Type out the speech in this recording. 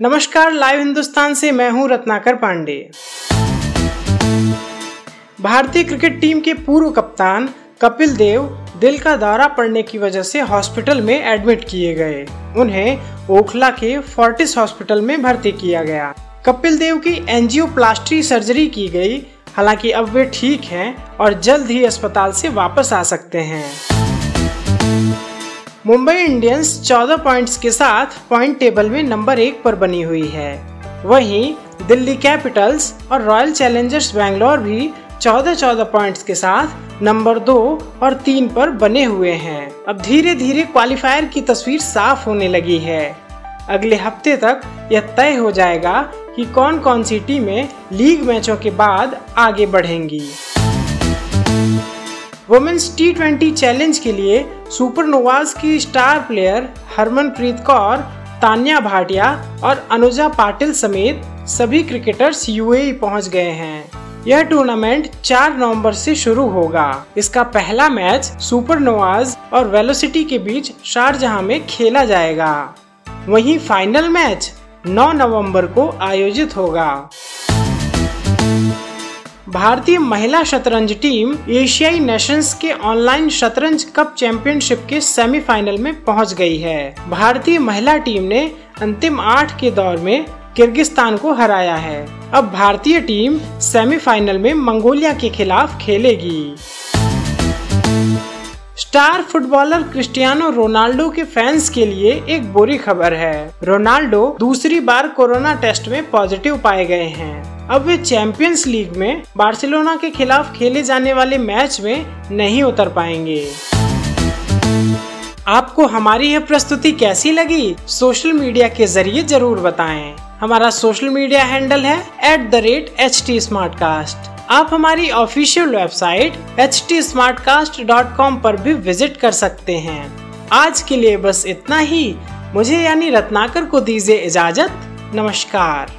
नमस्कार, लाइव हिंदुस्तान से मैं हूँ रत्नाकर पांडे। भारतीय क्रिकेट टीम के पूर्व कप्तान कपिल देव दिल का दौरा पड़ने की वजह से हॉस्पिटल में एडमिट किए गए। उन्हें ओखला के फोर्टिस हॉस्पिटल में भर्ती किया गया। कपिल देव की एंजियोप्लास्टी सर्जरी की गई, हालाँकि अब वे ठीक हैं और जल्द ही अस्पताल से वापस आ सकते हैं। मुंबई इंडियंस 14 पॉइंट्स के साथ पॉइंट टेबल में नंबर एक पर बनी हुई है। वहीं दिल्ली कैपिटल्स और रॉयल चैलेंजर्स बैंगलोर भी 14-14 पॉइंट्स के साथ नंबर दो और तीन पर बने हुए हैं। अब धीरे धीरे क्वालिफायर की तस्वीर साफ़ होने लगी है। अगले हफ़्ते तक यह तय हो जाएगा कि कौन कौन सी टीमें लीग मैचों के बाद आगे बढ़ेंगी। वुमेन्स टी ट्वेंटी चैलेंज के लिए सुपरनोवाज की स्टार प्लेयर हरमनप्रीत कौर, तान्या भाटिया और अनुजा पाटिल समेत सभी क्रिकेटर्स यूएई पहुँच गए हैं। यह टूर्नामेंट 4 नवंबर से शुरू होगा। इसका पहला मैच सुपरनोवाज और वेलोसिटी के बीच शारजहां में खेला जाएगा। वहीं फाइनल मैच 9 नवंबर को आयोजित होगा। भारतीय महिला शतरंज टीम एशियाई नेशंस के ऑनलाइन शतरंज कप चैंपियनशिप के सेमीफाइनल में पहुँच गई है। भारतीय महिला टीम ने अंतिम आठ के दौर में किर्गिस्तान को हराया है। अब भारतीय टीम सेमीफाइनल में मंगोलिया के खिलाफ खेलेगी। स्टार फुटबॉलर क्रिस्टियानो रोनाल्डो के फैंस के लिए एक बुरी खबर है। रोनाल्डो दूसरी बार कोरोना टेस्ट में पॉजिटिव पाए गए हैं। अब वे चैंपियंस लीग में बार्सिलोना के खिलाफ खेले जाने वाले मैच में नहीं उतर पाएँगे। आपको हमारी यह प्रस्तुति कैसी लगी? सोशल मीडिया के ज़रिए ज़रूर बताएँ। हमारा सोशल मीडिया हैंडल है at the rate H T आप हमारी ऑफिशियल वेबसाइट एच टी पर भी विज़िट कर सकते हैं। आज के लिए बस इतना ही। मुझे यानी रत्नाकर को दीजिए इजाज़त। नमस्कार।